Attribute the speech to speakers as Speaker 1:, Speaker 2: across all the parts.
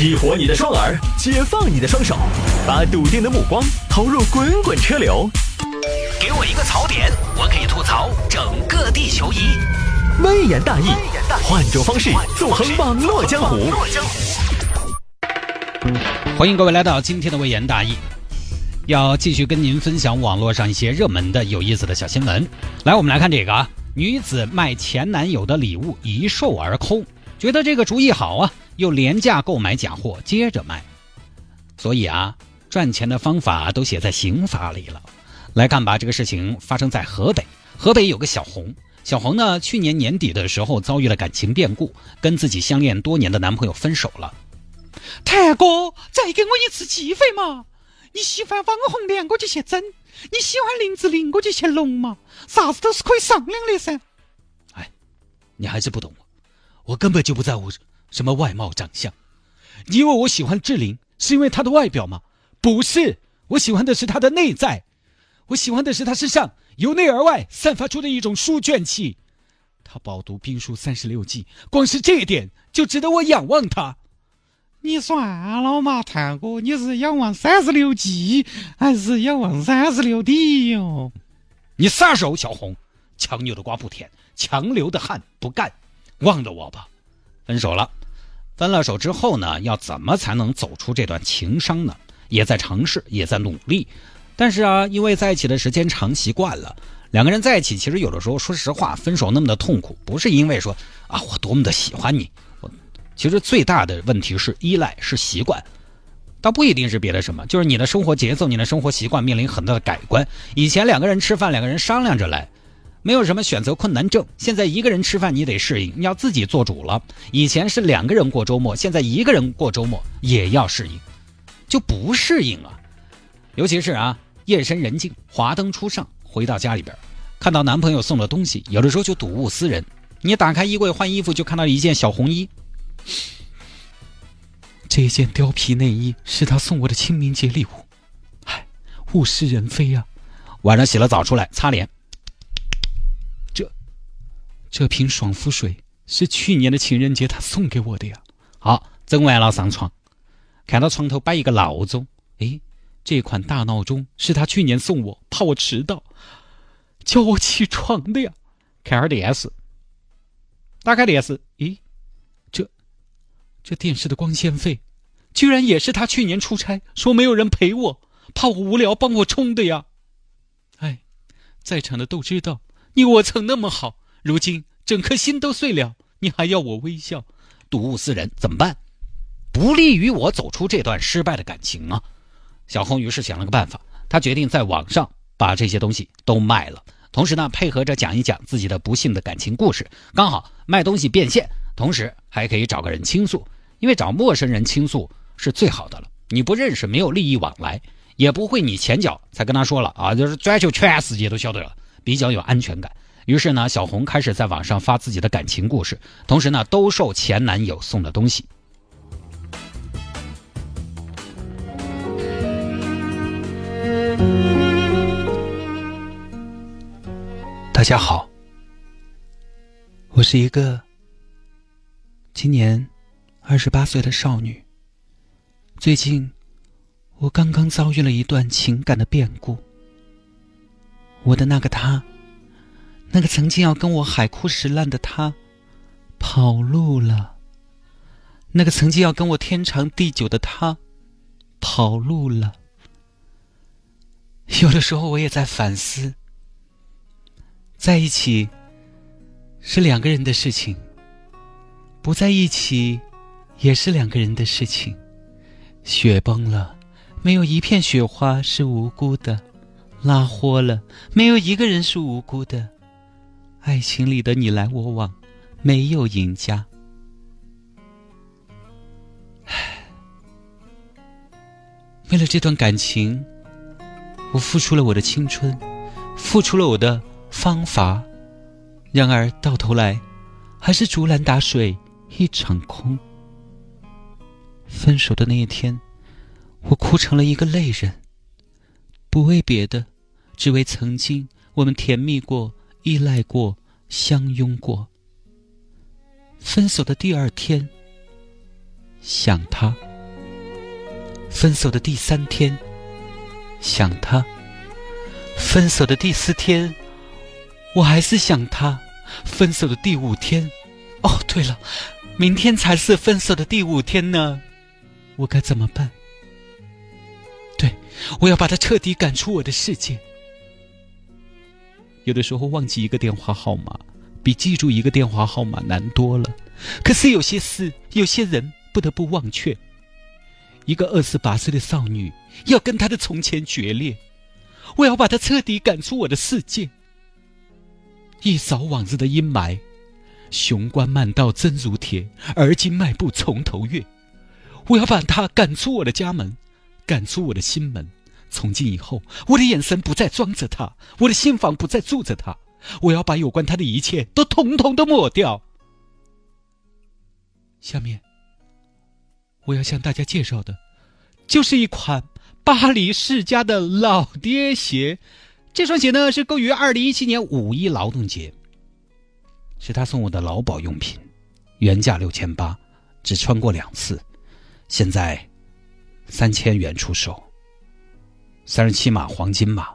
Speaker 1: 激活你的双耳，解放你的双手，把笃定的目光投入滚滚车流。
Speaker 2: 给我一个槽点，我可以吐槽整个地球仪。
Speaker 1: 微言大义，换种方式纵横网络江湖。
Speaker 3: 欢迎各位来到今天的微言大义，要继续跟您分享网络上一些热门的、有意思的小新闻。来，我们来看这个啊，女子卖前男友的礼物一售而空，觉得这个主意好啊。又廉价购买假货，接着卖，所以啊，赚钱的方法都写在刑法里了。来看吧，这个事情发生在河北，河北有个小红，小红呢，去年年底的时候遭遇了感情变故，跟自己相恋多年的男朋友分手了。
Speaker 4: 谭哥，再给我一次机会嘛！你喜欢网红脸，我就去整；你喜欢林志玲，我就去弄嘛。啥子都是可以商量的噻。
Speaker 3: 哎，你还是不懂我，我根本就不在乎。什么外貌长相？你以为我喜欢志玲是因为她的外表吗？不是，我喜欢的是她的内在，我喜欢的是她身上由内而外散发出的一种书卷气。她饱读兵书三十六计，光是这一点就值得我仰望她。
Speaker 4: 你算了嘛，探哥，你是仰望三十六计还是仰望三十六弟哟？
Speaker 3: 你撒手，小红，强扭的瓜不甜，强流的汗不干，忘了我吧。分手了。分了手之后呢，要怎么才能走出这段情伤呢？也在尝试，也在努力。但是啊，因为在一起的时间长，习惯了，两个人在一起，其实有的时候，说实话，分手那么的痛苦，不是因为说啊我多么的喜欢你，我其实最大的问题是依赖，是习惯，倒不一定是别的什么，就是你的生活节奏，你的生活习惯面临很大的改观。以前两个人吃饭，两个人商量着来。没有什么选择困难症，现在一个人吃饭你得适应，你要自己做主了。以前是两个人过周末，现在一个人过周末也要适应，就不适应啊。尤其是啊，夜深人静，华灯初上，回到家里边，看到男朋友送的东西，有的时候就睹物思人。你打开衣柜换衣服，就看到一件小红衣，
Speaker 4: 这件貂皮内衣是他送我的清明节礼物。唉，物是人非呀。
Speaker 3: 晚上洗了澡出来擦脸。
Speaker 4: 这瓶爽肤水是去年的情人节他送给我的呀。
Speaker 3: 好，整完了上床，看到床头摆一个闹钟，诶，
Speaker 4: 这款大闹钟是他去年送我，怕我迟到，叫我起床的呀。
Speaker 3: 看会儿电视，打开电视，咦，
Speaker 4: 这这电视的光线费，居然也是他去年出差说没有人陪我，怕我无聊帮我充的呀。哎，在场的都知道你我曾那么好。如今整颗心都碎了，你还要我微笑？
Speaker 3: 睹物思人怎么办？不利于我走出这段失败的感情啊！小红于是想了个办法，她决定在网上把这些东西都卖了，同时呢，配合着讲一讲自己的不幸的感情故事，刚好卖东西变现，同时还可以找个人倾诉，因为找陌生人倾诉是最好的了。你不认识，没有利益往来，也不会你前脚才跟他说了啊，就是转求全世界都晓得了，比较有安全感。于是呢，小红开始在网上发自己的感情故事，同时呢，兜售前男友送的东西。
Speaker 4: 大家好，我是一个今年二十八岁的少女。最近，我刚刚遭遇了一段情感的变故。我的那个他。那个曾经要跟我海枯石烂的他，跑路了。那个曾经要跟我天长地久的他，跑路了。有的时候我也在反思，在一起是两个人的事情，不在一起也是两个人的事情。雪崩了，没有一片雪花是无辜的；拉豁了，没有一个人是无辜的。爱情里的你来我往，没有赢家。唉，为了这段感情，我付出了我的青春，付出了我的方法，然而到头来，还是竹篮打水一场空。分手的那一天，我哭成了一个泪人，不为别的，只为曾经我们甜蜜过。依赖过，相拥过。分手的第二天，想他。
Speaker 3: 分手的第三天，想他；分手的第四天，我还是想他；分手的第五天，哦，对了，明天才是分手的第五天呢，我该怎么办？对，我要把他彻底赶出我的世界。有的时候忘记一个电话号码，比记住一个电话号码难多了。可是有些事，有些人不得不忘却。一个二十八岁的少女要跟她的从前决裂，我要把她彻底赶出我的世界。一扫往日的阴霾，雄关漫道真如铁，而今迈步从头越。我要把她赶出我的家门，赶出我的心门。从今以后，我的眼神不再装着他，我的心房不再住着他。我要把有关他的一切都统统的抹掉。下面。我要向大家介绍的，就是一款巴黎世家的老爹鞋。这双鞋呢，是购于二零一七年五一劳动节，是他送我的劳保用品，原价六千八，只穿过两次，现在三千元出售，三十七码黄金码，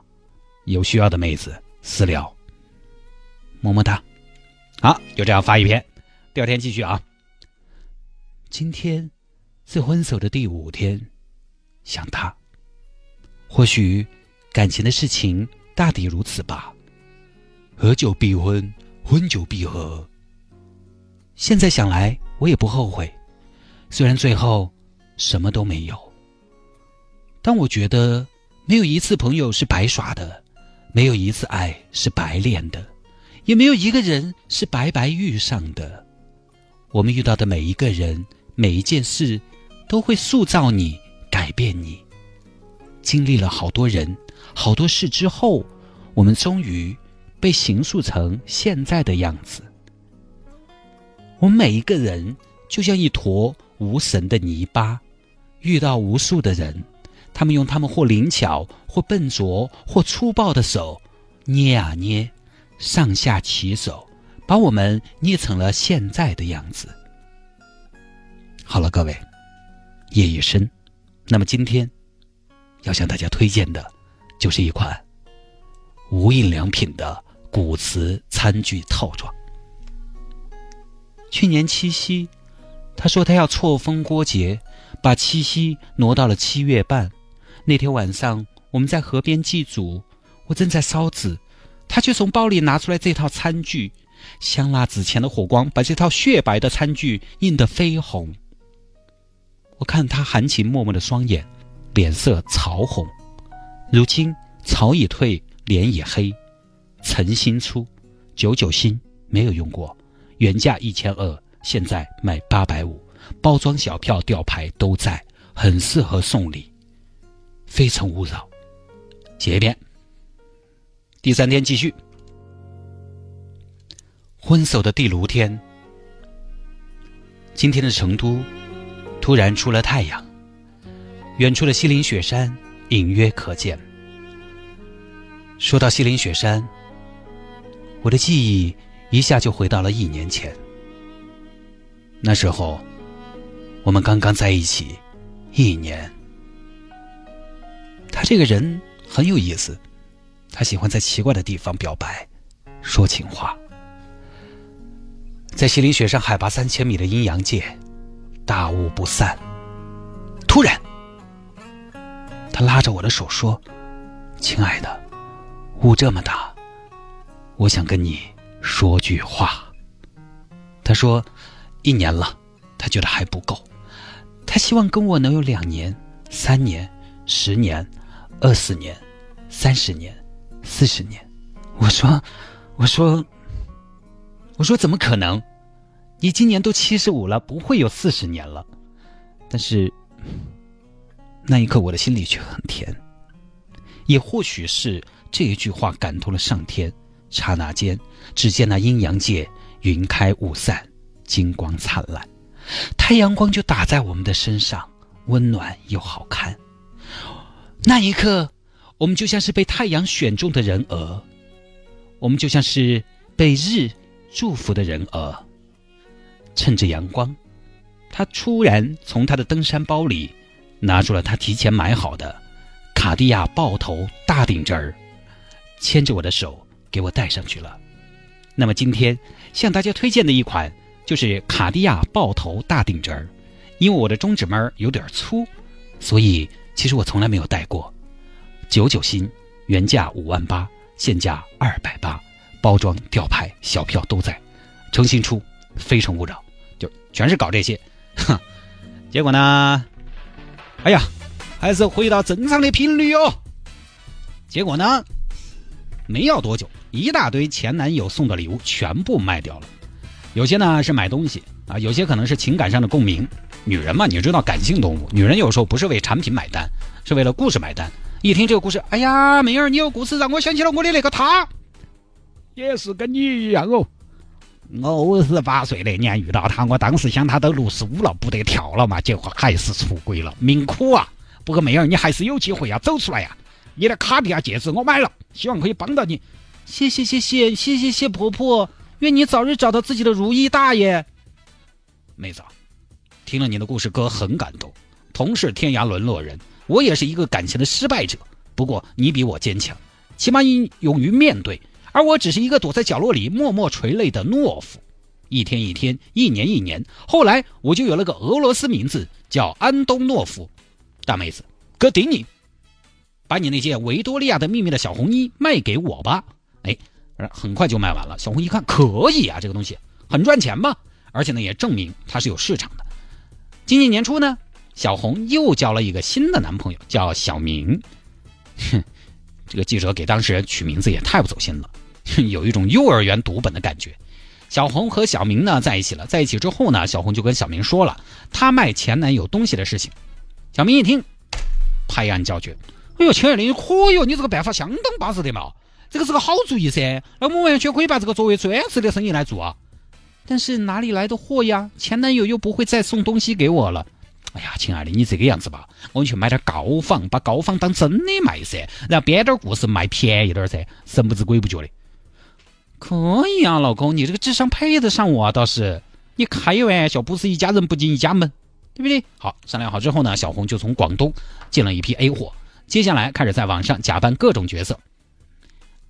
Speaker 3: 有需要的妹子私聊，么么哒。好，就这样发一篇，第二天继续啊。今天。是分手的第五天，想他。或许感情的事情大抵如此吧。合久必分，分久必合。现在想来，我也不后悔。虽然最后什么都没有，但我觉得没有一次朋友是白耍的，没有一次爱是白练的，也没有一个人是白白遇上的。我们遇到的每一个人，每一件事。都会塑造你，改变你。经历了好多人、好多事之后，我们终于被形塑成现在的样子。我们每一个人就像一坨无神的泥巴，遇到无数的人，他们用他们或灵巧、或笨拙、或粗暴的手捏啊捏，上下其手，把我们捏成了现在的样子。好了，各位。夜已深，那么今天要向大家推荐的，就是一款无印良品的古瓷餐具套装。去年七夕，他说他要错峰过节，把七夕挪到了七月半。那天晚上，我们在河边祭祖，我正在烧纸，他却从包里拿出来这套餐具，香蜡纸钱的火光把这套雪白的餐具映得绯红。我看他含情脉脉的双眼，脸色潮红。如今潮已退，脸已黑，诚心出，九九新没有用过，原价一千二，现在卖八百五，包装小票吊牌都在，很适合送礼，非诚勿扰。写一遍。第三天继续。分手的第六天，今天的成都。突然出了太阳，远处的西岭雪山隐约可见。说到西岭雪山，我的记忆一下就回到了一年前。那时候，我们刚刚在一起一年。他这个人很有意思，他喜欢在奇怪的地方表白，说情话。在西岭雪山海拔三千米的阴阳界。大雾不散。突然，他拉着我的手说：“亲爱的，雾这么大，我想跟你说句话。”他说：“一年了，他觉得还不够，他希望跟我能有两年、三年、十年、二十年、三十年、四十年。”我说：“我说，我说，怎么可能？”你今年都七十五了，不会有四十年了。但是那一刻，我的心里却很甜。也或许是这一句话感动了上天。刹那间，只见那阴阳界云开雾散，金光灿烂，太阳光就打在我们的身上，温暖又好看。那一刻，我们就像是被太阳选中的人儿，我们就像是被日祝福的人儿。趁着阳光，他突然从他的登山包里拿出了他提前买好的卡地亚豹头大顶针儿，牵着我的手给我戴上去了。那么今天向大家推荐的一款就是卡地亚豹头大顶针儿，因为我的中指门儿有点粗，所以其实我从来没有戴过。九九新，原价五万八，现价二百八，包装吊牌小票都在，诚心出，非诚勿扰，就全是搞这些，哼。结果呢？哎呀，还是回到正常的频率哦。结果呢？没要多久，一大堆前男友送的礼物全部卖掉了。有些呢是买东西啊，有些可能是情感上的共鸣。女人嘛，你知道感性动物，女人有时候不是为产品买单，是为了故事买单。一听这个故事，哎呀，妹儿，你有故事让我想起了我的那个他，也是跟你一样哦。我五十八岁那年遇到他，我当时想他都六十五了，不得跳了嘛，结果还是出轨了，命苦啊！不过妹儿，你还是有机会啊，走出来呀！你的卡地亚戒指我买了，希望可以帮到你。谢谢谢谢谢谢谢婆婆，愿你早日找到自己的如意大爷。妹子，听了你的故事，哥很感动。同是天涯沦落人，我也是一个感情的失败者。不过你比我坚强，起码你勇于面对。而我只是一个躲在角落里默默垂泪的懦夫，一天一天，一年一年，后来我就有了个俄罗斯名字，叫安东诺夫。大妹子，哥顶你，把你那件维多利亚的秘密的小红衣卖给我吧。哎，很快就卖完了。小红一看，可以啊，这个东西很赚钱嘛，而且呢，也证明它是有市场的。今年年初呢，小红又交了一个新的男朋友，叫小明。哼，这个记者给当事人取名字也太不走心了。有一种幼儿园读本的感觉。小红和小明呢在一起了，在一起之后呢，小红就跟小明说了她卖前男友东西的事情。小明一听，拍案叫绝：“哎呦，亲爱的，你可以哦，你这个办法相当巴适的嘛，这个是个好主意噻。那我们完全可以把这个作为专职的生意来做啊。但是哪里来的货呀？前男友又不会再送东西给我了。哎呀，亲爱的，你这个样子吧，我们去买点高仿，把高仿当真的卖噻，然后编点故事卖便宜点噻，神不知鬼不觉的。”可以啊，老公，你这个智商配得上我啊倒是。你开玩笑，不是一家人不进一家门，对不对？好，商量好之后呢，小红就从广东进了一批 A 货，接下来开始在网上假扮各种角色。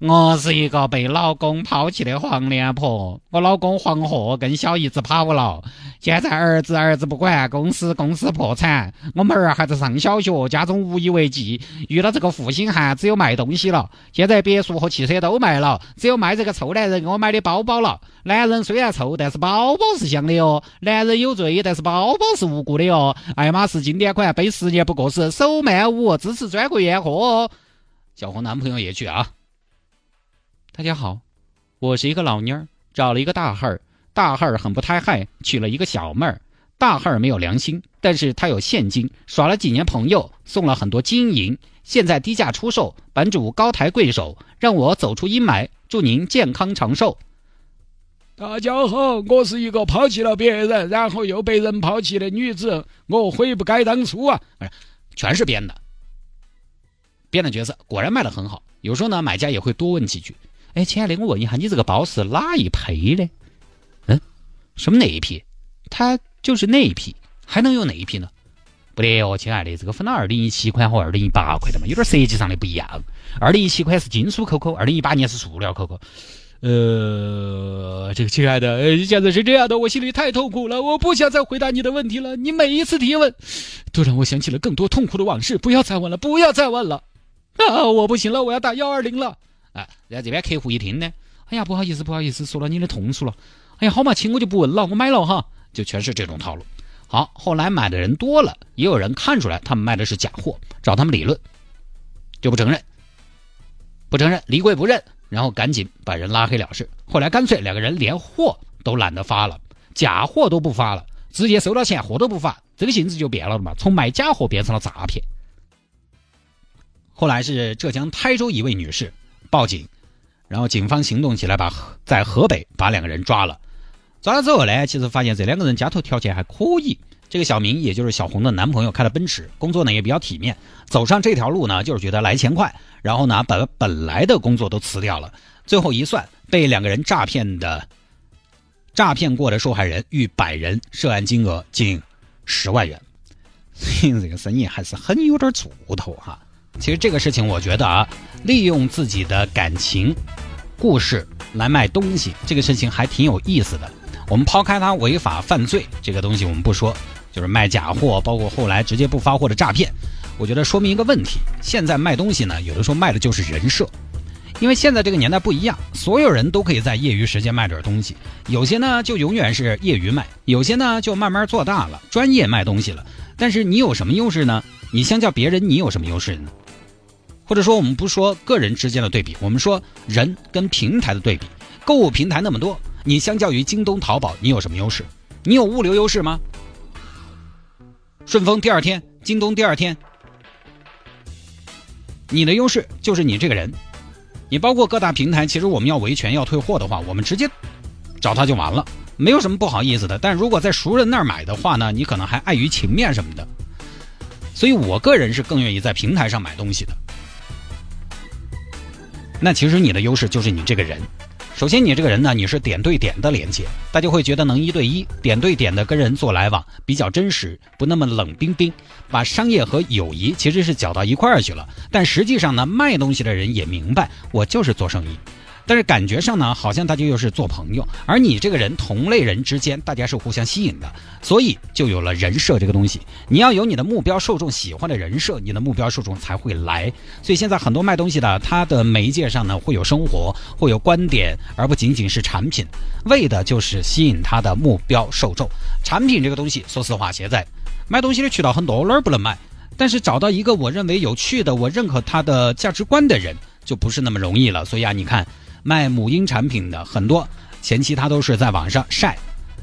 Speaker 3: 我是一个被老公抛弃的黄脸婆，我老公黄鹤跟小姨子跑了，现在儿子儿子不管，公司公司破产，我们儿还在上小学，家中无以为继，遇到这个负心汉，只有卖东西了。现在别墅和汽车都卖了，只有卖这个臭男人给我买的包包了。男人虽然臭，但是包包是香的哟。男人有罪，但是包包是无辜的哟。爱马仕经典款，背十年不过时，手慢无，支持专柜验货哦。小红男朋友也去啊。大家好，我是一个老蔫儿，找了一个大汉儿，大汉儿很不太害，娶了一个小妹儿。大汉儿没有良心，但是他有现金，耍了几年朋友，送了很多金银，现在低价出售，版主高抬贵手，让我走出阴霾，祝您健康长寿。
Speaker 5: 大家好，我是一个抛弃了别人，然后又被人抛弃的女子，我悔不该当初啊！
Speaker 3: 全是编的，编的角色，果然卖的很好。有时候呢，买家也会多问几句。哎，亲爱的，我问一下，你这个包是哪一批的？嗯，什么哪一批？它就是那一批，还能有哪一批呢？不得哦，亲爱的，这个分了二零一七款和二零一八款的嘛，有点设计上的不一样。二零一七款是金属扣扣，二零一八年是塑料扣扣。呃，这个亲爱的，现在是这样的，我心里太痛苦了，我不想再回答你的问题了。你每一次提问，都让我想起了更多痛苦的往事。不要再问了，不要再问了。啊，我不行了，我要打幺二零了。哎，然后这边客户一听呢，哎呀，不好意思，不好意思，说了你的痛处了。哎呀，好嘛，亲，我就不问了，我买了哈，就全是这种套路。好，后来买的人多了，也有人看出来他们卖的是假货，找他们理论，就不承认，不承认，离柜不认，然后赶紧把人拉黑了事。后来干脆两个人连货都懒得发了，假货都不发了，直接收到钱货都不发，这个性质就变了嘛，从卖假货变成了诈骗。后来是浙江台州一位女士。报警，然后警方行动起来，把在河北把两个人抓了。抓了之后呢，其实发现这两个人家头条件还可以。这个小明，也就是小红的男朋友，开了奔驰，工作呢也比较体面。走上这条路呢，就是觉得来钱快，然后呢，把本来的工作都辞掉了。最后一算，被两个人诈骗的诈骗过的受害人逾百人，涉案金额近十万元。所以这个生意还是很有点做头哈。其实这个事情，我觉得啊，利用自己的感情故事来卖东西，这个事情还挺有意思的。我们抛开他违法犯罪这个东西，我们不说，就是卖假货，包括后来直接不发货的诈骗，我觉得说明一个问题：现在卖东西呢，有的时候卖的就是人设。因为现在这个年代不一样，所有人都可以在业余时间卖点东西，有些呢就永远是业余卖，有些呢就慢慢做大了，专业卖东西了。但是你有什么优势呢？你相较别人，你有什么优势呢？或者说，我们不说个人之间的对比，我们说人跟平台的对比。购物平台那么多，你相较于京东、淘宝，你有什么优势？你有物流优势吗？顺丰第二天，京东第二天，你的优势就是你这个人。你包括各大平台，其实我们要维权要退货的话，我们直接找他就完了，没有什么不好意思的。但如果在熟人那儿买的话呢，你可能还碍于情面什么的。所以我个人是更愿意在平台上买东西的。那其实你的优势就是你这个人。首先，你这个人呢，你是点对点的连接，大家会觉得能一对一、点对点的跟人做来往，比较真实，不那么冷冰冰，把商业和友谊其实是搅到一块儿去了。但实际上呢，卖东西的人也明白，我就是做生意。但是感觉上呢，好像大家又是做朋友，而你这个人同类人之间，大家是互相吸引的，所以就有了人设这个东西。你要有你的目标受众喜欢的人设，你的目标受众才会来。所以现在很多卖东西的，他的媒介上呢会有生活，会有观点，而不仅仅是产品，为的就是吸引他的目标受众。产品这个东西，说实话，现在卖东西的渠道很多，哪儿不能卖？但是找到一个我认为有趣的、我认可他的价值观的人，就不是那么容易了。所以啊，你看。卖母婴产品的很多前期他都是在网上晒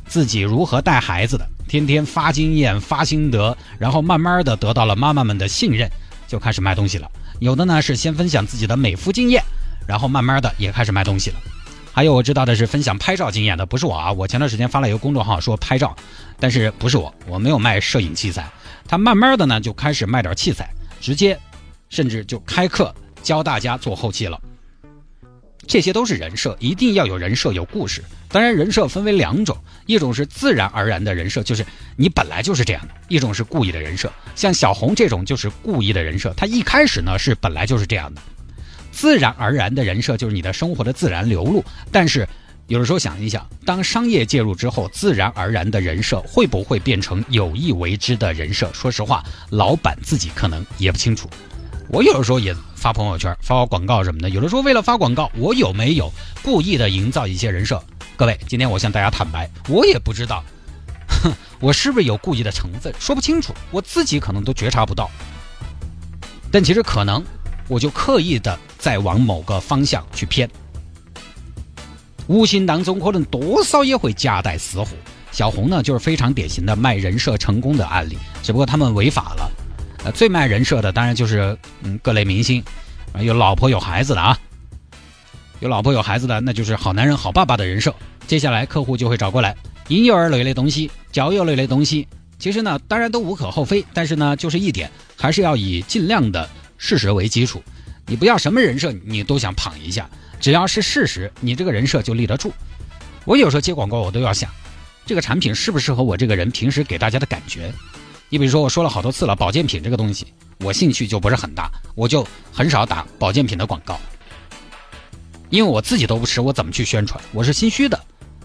Speaker 3: 自己如何带孩子的，天天发经验发心得，然后慢慢的得到了妈妈们的信任，就开始卖东西了。有的呢是先分享自己的美肤经验，然后慢慢的也开始卖东西了。还有我知道的是分享拍照经验的，不是我啊，我前段时间发了一个公众号说拍照，但是不是我，我没有卖摄影器材。他慢慢的呢就开始卖点器材，直接甚至就开课教大家做后期了。这些都是人设，一定要有人设，有故事。当然，人设分为两种，一种是自然而然的人设，就是你本来就是这样的；一种是故意的人设，像小红这种就是故意的人设，他一开始呢是本来就是这样的。自然而然的人设就是你的生活的自然流露，但是有的时候想一想，当商业介入之后，自然而然的人设会不会变成有意为之的人设？说实话，老板自己可能也不清楚。我有的时候也发朋友圈、发发广告什么的。有的时候为了发广告，我有没有故意的营造一些人设？各位，今天我向大家坦白，我也不知道，哼，我是不是有故意的成分？说不清楚，我自己可能都觉察不到。但其实可能，我就刻意的在往某个方向去偏，无形当中可能多少也会夹带私货。小红呢，就是非常典型的卖人设成功的案例，只不过他们违法了。呃，最卖人设的当然就是嗯各类明星，啊有老婆有孩子的啊，有老婆有孩子的那就是好男人好爸爸的人设。接下来客户就会找过来，婴幼儿类的东西、教育类的东西，其实呢当然都无可厚非，但是呢就是一点，还是要以尽量的事实为基础。你不要什么人设你都想捧一下，只要是事实，你这个人设就立得住。我有时候接广告我都要想，这个产品适不适合我这个人平时给大家的感觉。你比如说，我说了好多次了，保健品这个东西，我兴趣就不是很大，我就很少打保健品的广告，因为我自己都不吃，我怎么去宣传？我是心虚的。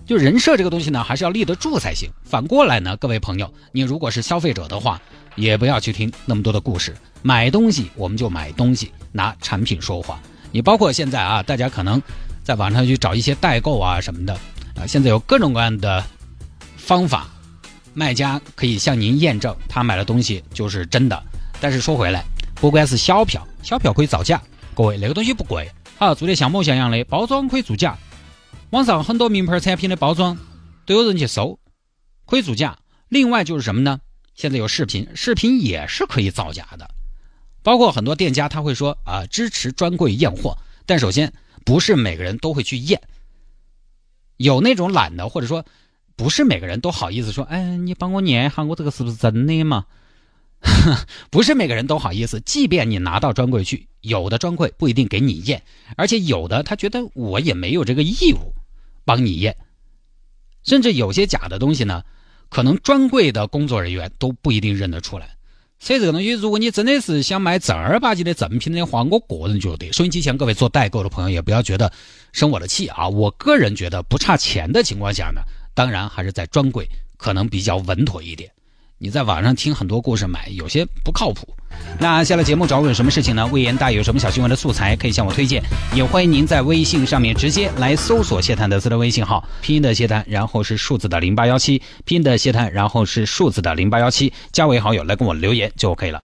Speaker 3: 就人设这个东西呢，还是要立得住才行。反过来呢，各位朋友，你如果是消费者的话，也不要去听那么多的故事。买东西我们就买东西，拿产品说话。你包括现在啊，大家可能在网上去找一些代购啊什么的啊，现在有各种各样的方法。卖家可以向您验证他买的东西就是真的，但是说回来，不管是小票，小票可以造假。各位，那个东西不贵，啊，做的像模像样的包装可以作假。网上很多名牌产品的包装都有人去搜，可以作假。另外就是什么呢？现在有视频，视频也是可以造假的。包括很多店家他会说啊，支持专柜验货，但首先不是每个人都会去验，有那种懒的，或者说。不是每个人都好意思说，哎，你帮我念一下，我这个是不是真的嘛？不是每个人都好意思。即便你拿到专柜去，有的专柜不一定给你验，而且有的他觉得我也没有这个义务帮你验。甚至有些假的东西呢，可能专柜的工作人员都不一定认得出来。所以这个东西，如果你真的是想卖正儿八经的正品的话，我个人觉得，收音机前各位做代购的朋友也不要觉得生我的气啊。我个人觉得不差钱的情况下呢，当然还是在专柜可能比较稳妥一点。你在网上听很多故事买，有些不靠谱。那下了节目找我有什么事情呢？魏延大有什么小新闻的素材可以向我推荐，也欢迎您在微信上面直接来搜索谢探德斯的微信号，拼音的谢探，然后是数字的零八幺七，拼音的谢探，然后是数字的零八幺七，加为好友来跟我留言就可以了。